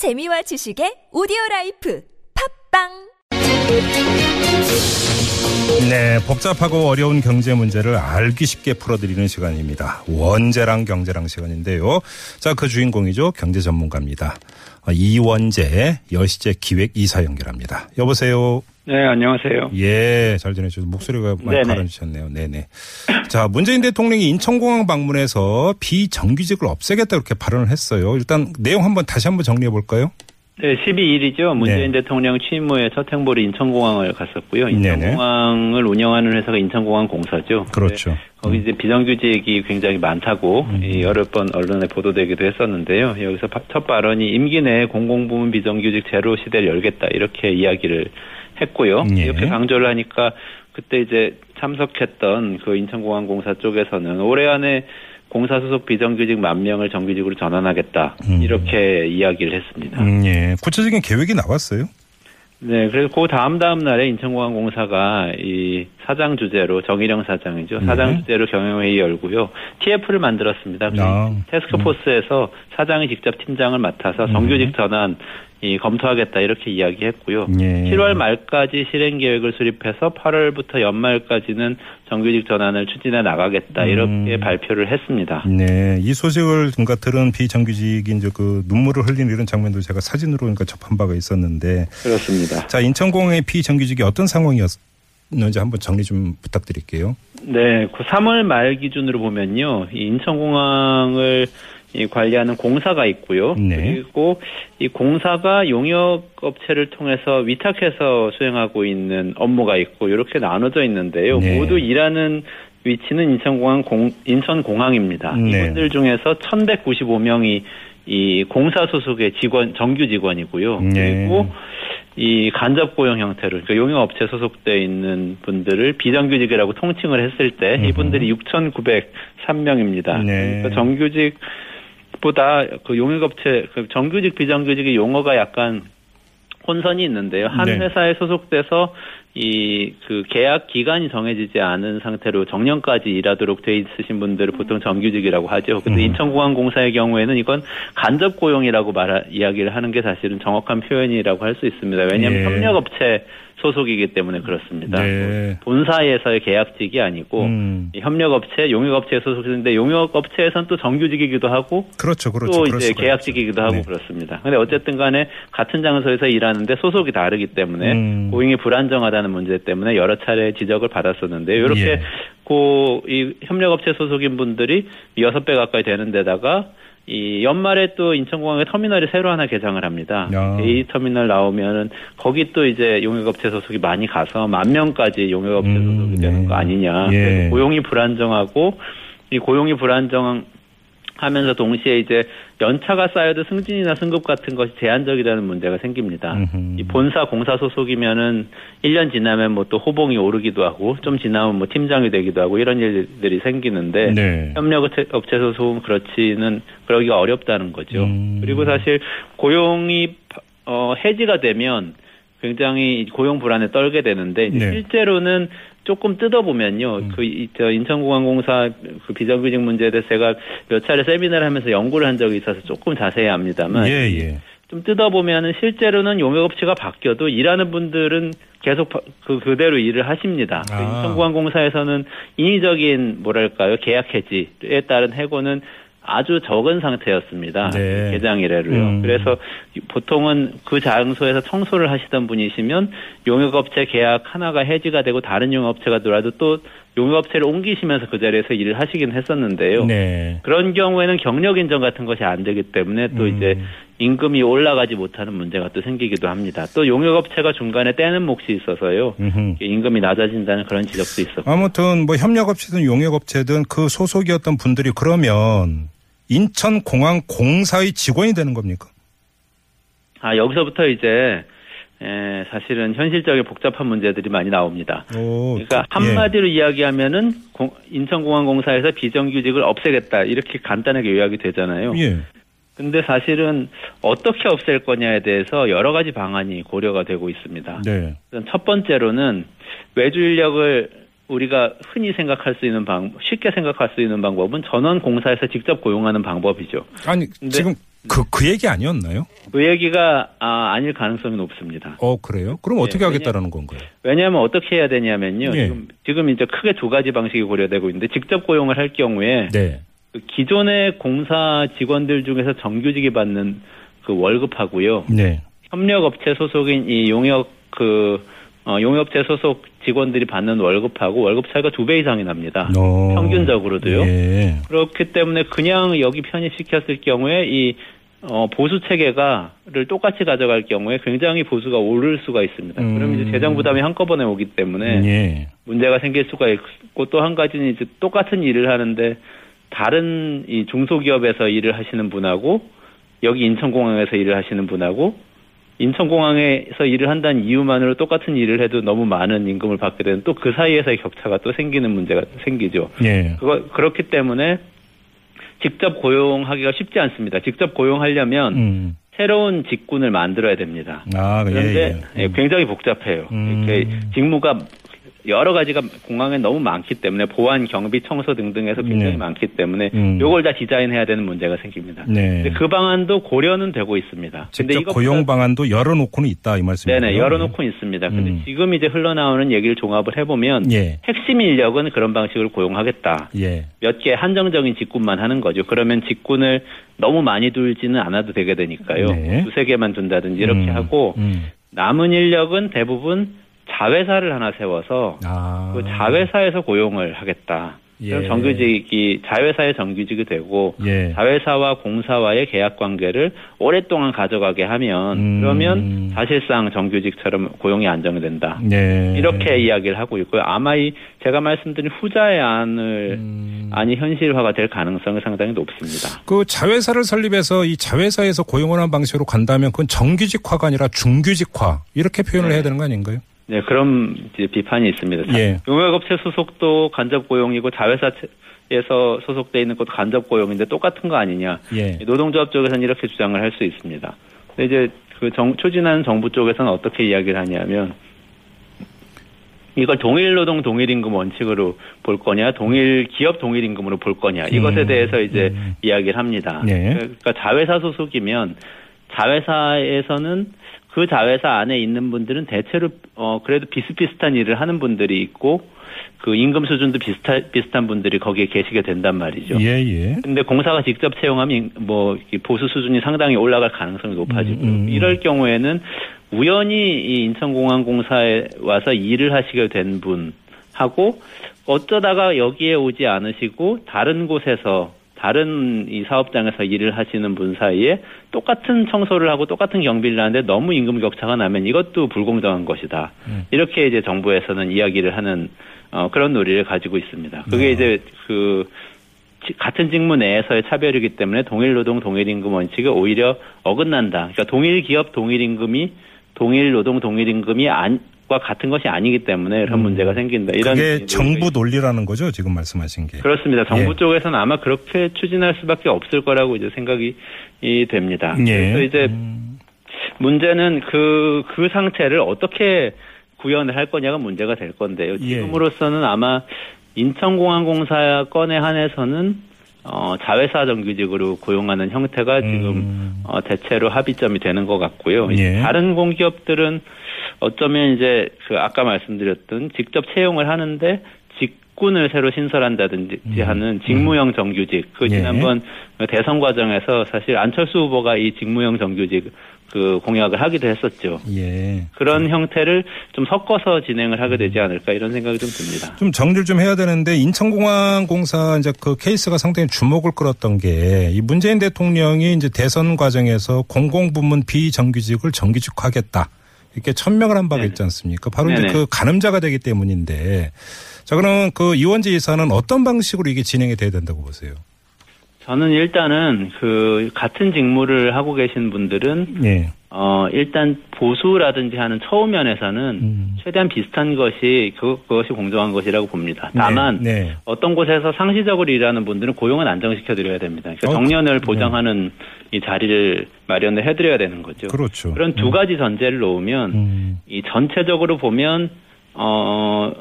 재미와 지식의 오디오 라이프. 팟빵 네, 복잡하고 어려운 경제 문제를 알기 쉽게 풀어드리는 시간입니다. 원재랑 경제랑 시간인데요. 자, 그 주인공이죠. 경제 전문가입니다. 어, 이원재 여시재 기획 이사 연결합니다. 여보세요. 네, 안녕하세요. 예, 잘 지내주셔서 목소리가 많이 네네. 가라앉으셨네요. 네네. 자, 문재인 대통령이 인천공항 방문해서 비정규직을 없애겠다 이렇게 발언을 했어요. 일단 내용 한번 다시 한번 정리해 볼까요? 네, 12일이죠. 문재인 네. 대통령 취임 후에 첫 행보로 인천공항을 갔었고요. 인천공항을 운영하는 회사가 인천공항 공사죠. 그렇죠. 네, 거기 이제 비정규직이 굉장히 많다고 음. 이 여러 번 언론에 보도되기도 했었는데요. 여기서 바- 첫 발언이 임기 내에 공공부문 비정규직 제로 시대를 열겠다 이렇게 이야기를 했고요. 예. 이렇게 강조를 하니까 그때 이제 참석했던 그 인천공항공사 쪽에서는 올해 안에 공사 소속 비정규직 만 명을 정규직으로 전환하겠다 음. 이렇게 이야기를 했습니다. 음, 예. 구체적인 계획이 나왔어요? 네, 그래서 그 다음 다음 날에 인천공항공사가 이 사장 주제로 정일영 사장이죠. 네. 사장 주제로 경영회의 열고요. TF를 만들었습니다. 그 아. 테스크포스에서 사장이 직접 팀장을 맡아서 정규직 전환 이 검토하겠다 이렇게 이야기했고요. 예. 7월 말까지 실행 계획을 수립해서 8월부터 연말까지는 정규직 전환을 추진해 나가겠다 이렇게 음. 발표를 했습니다. 네, 이 소식을 뭔가 들은 비정규직인 그 눈물을 흘리는 이런 장면도 제가 사진으로 그러니까 접한 바가 있었는데, 그렇습니다. 자 인천공항의 비정규직이 어떤 상황이었 는지 한번 정리 좀 부탁드릴게요. 네, 그 3월 말 기준으로 보면요, 이 인천공항을 이 관리하는 공사가 있고요. 네. 그리고 이 공사가 용역 업체를 통해서 위탁해서 수행하고 있는 업무가 있고 이렇게 나눠져 있는데요. 네. 모두 일하는 위치는 인천공항 공, 인천공항입니다. 네. 이분들 중에서 1,195명이 이 공사 소속의 직원 정규 직원이고요. 네. 그리고 이 간접 고용 형태로 그러니까 용역 업체 소속돼 있는 분들을 비정규직이라고 통칭을 했을 때. 이분들이 6,903명입니다. 네. 그러니까 정규직 보다 그 용역 업체 그 정규직 비정규직의 용어가 약간 혼선이 있는데요. 한 네. 회사에 소속돼서 이 그 계약 기간이 정해지지 않은 상태로 정년까지 일하도록 돼 있으신 분들을 보통 정규직이라고 하죠. 근데 음. 인천공항공사의 경우에는 이건 간접 고용이라고 말 이야기를 하는 게 사실은 정확한 표현이라고 할 수 있습니다. 왜냐하면 예. 협력업체 소속이기 때문에 그렇습니다. 네. 본사에서의 계약직이 아니고 음. 이 협력업체, 용역업체에 소속인데 용역업체에선 또 정규직이기도 하고 그렇죠, 그렇죠. 또 이제 계약직이기도. 하고 네. 그렇습니다. 근데 어쨌든 간에 같은 장소에서 일하는데 소속이 다르기 때문에 음. 고용이 불안정하다 는 문제 때문에 여러 차례 지적을 받았었는데요. 이렇게 예. 고이 협력업체 소속인 분들이 여섯 배 가까이 되는 데다가 이 연말에 또 인천공항에 터미널이 새로 하나 개장을 합니다. 야. A 터미널 나오면은 거기 또 이제 용역업체 소속이 많이 가서 만 명까지 용역업체 음, 소속이 되는 네. 거 아니냐. 예. 고용이 불안정하고 이 고용이 불안정 하면서 동시에 이제 연차가 쌓여도 승진이나 승급 같은 것이 제한적이라는 문제가 생깁니다. 음흠. 이 본사 공사 소속이면은 1년 지나면 뭐 또 호봉이 오르기도 하고 좀 지나면 뭐 팀장이 되기도 하고 이런 일들이 생기는데 네. 협력 업체 업체 소속은 그렇지는 그러기가 어렵다는 거죠. 음. 그리고 사실 고용이 어 해지가 되면 굉장히 고용 불안에 떨게 되는데 네. 실제로는 조금 뜯어보면요. 음. 그, 이, 저, 인천공항공사 그 비정규직 문제에 대해서 제가 몇 차례 세미나를 하면서 연구를 한 적이 있어서 조금 자세히 압니다만. 예, 예. 좀 뜯어보면은 실제로는 용역업체가 바뀌어도 일하는 분들은 계속 바- 그, 그대로 일을 하십니다. 그 아. 인천공항공사에서는 인위적인 뭐랄까요. 계약 해지에 따른 해고는 아주 적은 상태였습니다. 네. 개장 이래로요. 음. 그래서 보통은 그 장소에서 청소를 하시던 분이시면 용역업체 계약 하나가 해지가 되고 다른 용역업체가 들어와도 또 용역업체를 옮기시면서 그 자리에서 일을 하시긴 했었는데요. 네. 그런 경우에는 경력 인정 같은 것이 안 되기 때문에 또 음. 이제 임금이 올라가지 못하는 문제가 또 생기기도 합니다. 또 용역업체가 중간에 떼는 몫이 있어서요. 음흠. 임금이 낮아진다는 그런 지적도 있었고. 아무튼 뭐 협력업체든 용역업체든 그 소속이었던 분들이 그러면 인천공항 공사의 직원이 되는 겁니까? 아, 여기서부터 이제 에, 사실은 현실적인 복잡한 문제들이 많이 나옵니다. 오, 그러니까 그- 한마디로 이야기하면은 공- 인천공항공사에서 비정규직을 없애겠다 이렇게 간단하게 요약이 되잖아요. 예. 예. 근데 사실은 어떻게 없앨 거냐에 대해서 여러 가지 방안이 고려가 되고 있습니다. 네. 첫 번째로는 외주 인력을 우리가 흔히 생각할 수 있는 방 쉽게 생각할 수 있는 방법은 전원 공사에서 직접 고용하는 방법이죠. 아니 지금 그, 그 얘기 아니었나요? 그 얘기가 아, 아닐 가능성이 높습니다. 어, 그래요? 그럼 네, 어떻게 하겠다라는 건가요? 왜냐하면 어떻게 해야 되냐면요. 예. 지금, 지금 이제 크게 두 가지 방식이 고려되고 있는데 직접 고용을 할 경우에 네. 그 기존의 공사 직원들 중에서 정규직이 받는 그 월급하고요. 네. 협력업체 소속인 이 용역 그 어, 용역업체 소속 직원들이 받는 월급하고 월급 차이가 두 배 이상이 납니다. 어. 평균적으로도요. 예. 그렇기 때문에 그냥 여기 편입시켰을 경우에 이 어, 보수 체계가를 똑같이 가져갈 경우에 굉장히 보수가 오를 수가 있습니다. 음. 그럼 이제 재정 부담이 한꺼번에 오기 때문에 예. 문제가 생길 수가 있고 또 한 가지는 이제 똑같은 일을 하는데 다른 이 중소기업에서 일을 하시는 분하고 여기 인천공항에서 일을 하시는 분하고 인천공항에서 일을 한다는 이유만으로 똑같은 일을 해도 너무 많은 임금을 받게 되는 또 그 사이에서의 격차가 또 생기는 문제가 생기죠. 예. 그거 그렇기 때문에 직접 고용하기가 쉽지 않습니다. 직접 고용하려면 음. 새로운 직군을 만들어야 됩니다. 아, 예, 그런데 예. 예, 굉장히 복잡해요. 음. 직무가 여러 가지가 공항에 너무 많기 때문에 보안, 경비, 청소 등등에서 굉장히 네. 많기 때문에 음. 이걸 다 디자인해야 되는 문제가 생깁니다. 네. 근데 그 방안도 고려는 되고 있습니다. 근데 이것보다- 고용 방안도 열어놓고는 있다 이 말씀이죠. 네네 열어놓고 있습니다. 근데 음. 지금 이제 흘러나오는 얘기를 종합을 해보면 예. 핵심 인력은 그런 방식으로 고용하겠다. 예. 몇개 한정적인 직군만 하는 거죠. 그러면 직군을 너무 많이 둘지는 않아도 되게 되니까요. 네. 두세 개만 둔다든지 이렇게 음, 하고 음. 남은 인력은 대부분 자회사를 하나 세워서 아. 그 자회사에서 고용을 하겠다. 그럼 예. 정규직이 자회사의 정규직이 되고 예. 자회사와 공사와의 계약 관계를 오랫동안 가져가게 하면 음. 그러면 사실상 정규직처럼 고용이 안정된다. 네. 이렇게 이야기를 하고 있고요. 아마 이 제가 말씀드린 후자의 안을 음. 안이 현실화가 될 가능성이 상당히 높습니다. 그 자회사를 설립해서 이 자회사에서 고용을 하는 방식으로 간다면 그건 정규직화가 아니라 중규직화 이렇게 표현을 네. 해야 되는 거 아닌가요? 네, 그런 비판이 있습니다. 예. 용역업체 소속도 간접 고용이고 자회사에서 소속돼 있는 것도 간접 고용인데 똑같은 거 아니냐? 예. 노동조합 쪽에서는 이렇게 주장을 할 수 있습니다. 근데 이제 그 정, 추진하는 정부 쪽에서는 어떻게 이야기를 하냐면 이걸 동일 노동 동일 임금 원칙으로 볼 거냐, 동일 기업 동일 임금으로 볼 거냐 이것에 음, 대해서 이제 음. 이야기를 합니다. 네. 그러니까 자회사 소속이면 자회사에서는 그 자회사 안에 있는 분들은 대체로 어 그래도 비슷비슷한 일을 하는 분들이 있고 그 임금 수준도 비슷한 비슷한 분들이 거기에 계시게 된단 말이죠. 예, 예. 근데 공사가 직접 채용하면 뭐이 보수 수준이 상당히 올라갈 가능성이 높아지고 음, 음, 음. 이럴 경우에는 우연히 이 인천공항공사에 와서 일을 하시게 된 분하고 어쩌다가 여기에 오지 않으시고 다른 곳에서 다른 이 사업장에서 일을 하시는 분 사이에 똑같은 청소를 하고 똑같은 경비를 하는데 너무 임금 격차가 나면 이것도 불공정한 것이다. 음. 이렇게 이제 정부에서는 이야기를 하는 어, 그런 논리를 가지고 있습니다. 그게 네. 이제 그 지- 같은 직무 내에서의 차별이기 때문에 동일 노동 동일 임금 원칙이 오히려 어긋난다. 그러니까 동일 기업 동일 임금이 동일 노동 동일 임금이 안 과 같은 것이 아니기 때문에 이런 음. 문제가 생긴다. 이런 그게 정부 논리라는 거죠 지금 말씀하신 게. 그렇습니다. 정부 예. 쪽에서는 아마 그렇게 추진할 수밖에 없을 거라고 이제 생각이 이 됩니다. 예. 그래서 이제 음. 문제는 그, 그 상태를 어떻게 구현을 할 거냐가 문제가 될 건데요. 예. 지금으로서는 아마 인천공항공사 건에 한해서는 어, 자회사 정규직으로 고용하는 형태가 지금 음. 어, 대체로 합의점이 되는 것 같고요. 예. 다른 공기업들은 어쩌면 이제 그 아까 말씀드렸던 직접 채용을 하는데 직군을 새로 신설한다든지 음. 하는 직무형 정규직. 그 예. 지난번 대선 과정에서 사실 안철수 후보가 이 직무형 정규직 그 공약을 하기도 했었죠. 예. 그런 형태를 좀 섞어서 진행을 하게 되지 않을까 이런 생각이 좀 듭니다. 좀 정리를 좀 해야 되는데 인천공항 공사 이제 그 케이스가 상당히 주목을 끌었던 게 이 문재인 대통령이 이제 대선 과정에서 공공부문 비정규직을 정규직화하겠다 이렇게 천명을 한 바가 네네. 있지 않습니까? 바로 이제 네네. 그 가늠자가 되기 때문인데 자 그러면 그 이원재 이사는 어떤 방식으로 이게 진행이 돼야 된다고 보세요? 저는 일단은 그 같은 직무를 하고 계신 분들은 예. 어 일단 보수라든지 하는 처우면에서는 음. 최대한 비슷한 것이 그, 그것이 공정한 것이라고 봅니다. 다만 네. 네. 어떤 곳에서 상시적으로 일하는 분들은 고용은 안정시켜 드려야 됩니다. 그러니까 어, 정년을 네. 보장하는 이 자리를 마련을 해드려야 되는 거죠. 그렇죠. 런두 가지 전제를 놓으면 음. 이 전체적으로 보면 어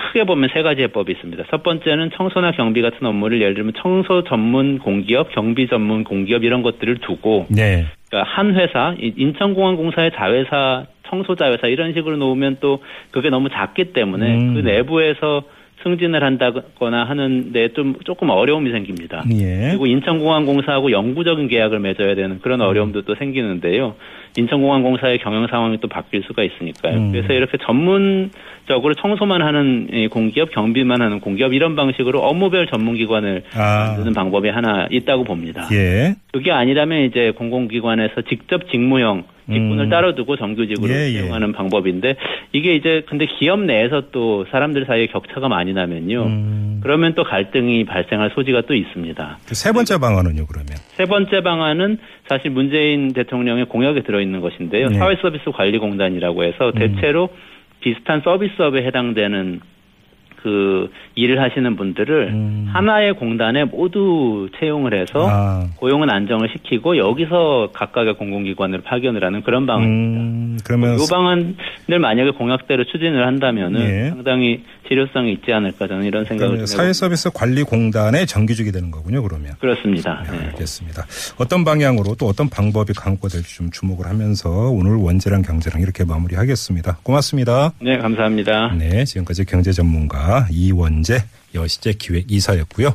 크게 보면 세 가지 해법이 있습니다. 첫 번째는 청소나 경비 같은 업무를 예를 들면 청소 전문 공기업, 경비 전문 공기업 이런 것들을 두고 네. 그러니까 한 회사, 인천공항공사의 자회사, 청소자회사 이런 식으로 놓으면 또 그게 너무 작기 때문에 음. 그 내부에서 승진을 한다거나 하는데 좀 조금 어려움이 생깁니다. 예. 그리고 인천공항공사하고 영구적인 계약을 맺어야 되는 그런 어려움도 또 생기는데요. 인천공항공사의 경영 상황이 또 바뀔 수가 있으니까요. 음. 그래서 이렇게 전문적으로 청소만 하는 이 공기업, 경비만 하는 공기업 이런 방식으로 업무별 전문기관을 아. 만드는 방법이 하나 있다고 봅니다. 예. 그게 아니라면 이제 공공기관에서 직접 직무형 직군을 음. 따로 두고 정규직으로 예, 예. 채용하는 방법인데 이게 이제 근데 기업 내에서 또 사람들 사이에 격차가 많이 나면요. 음. 그러면 또 갈등이 발생할 소지가 또 있습니다. 그 세 번째 방안은요, 그러면? 세 번째 방안은 사실 문재인 대통령의 공약에 들어있는 것인데요. 네. 사회서비스 관리공단이라고 해서 대체로 비슷한 서비스업에 해당되는 그 일을 하시는 분들을 음. 하나의 공단에 모두 채용을 해서 아. 고용은 안정을 시키고 여기서 각각의 공공기관으로 파견을 하는 그런 방안입니다. 음, 그러면 이 방안을 만약에 공약대로 추진을 한다면은 예. 상당히 실효성이 있지 않을까 저는 이런 생각을. 사회서비스 관리공단의 정규직이 되는 거군요, 그러면. 그렇습니다. 네, 네. 알겠습니다. 어떤 방향으로 또 어떤 방법이 강구될지 좀 주목을 하면서 오늘 원재랑 경제랑 이렇게 마무리하겠습니다. 고맙습니다. 네, 감사합니다. 네, 지금까지 경제 전문가 이원재 여시제 기획 이사였고요.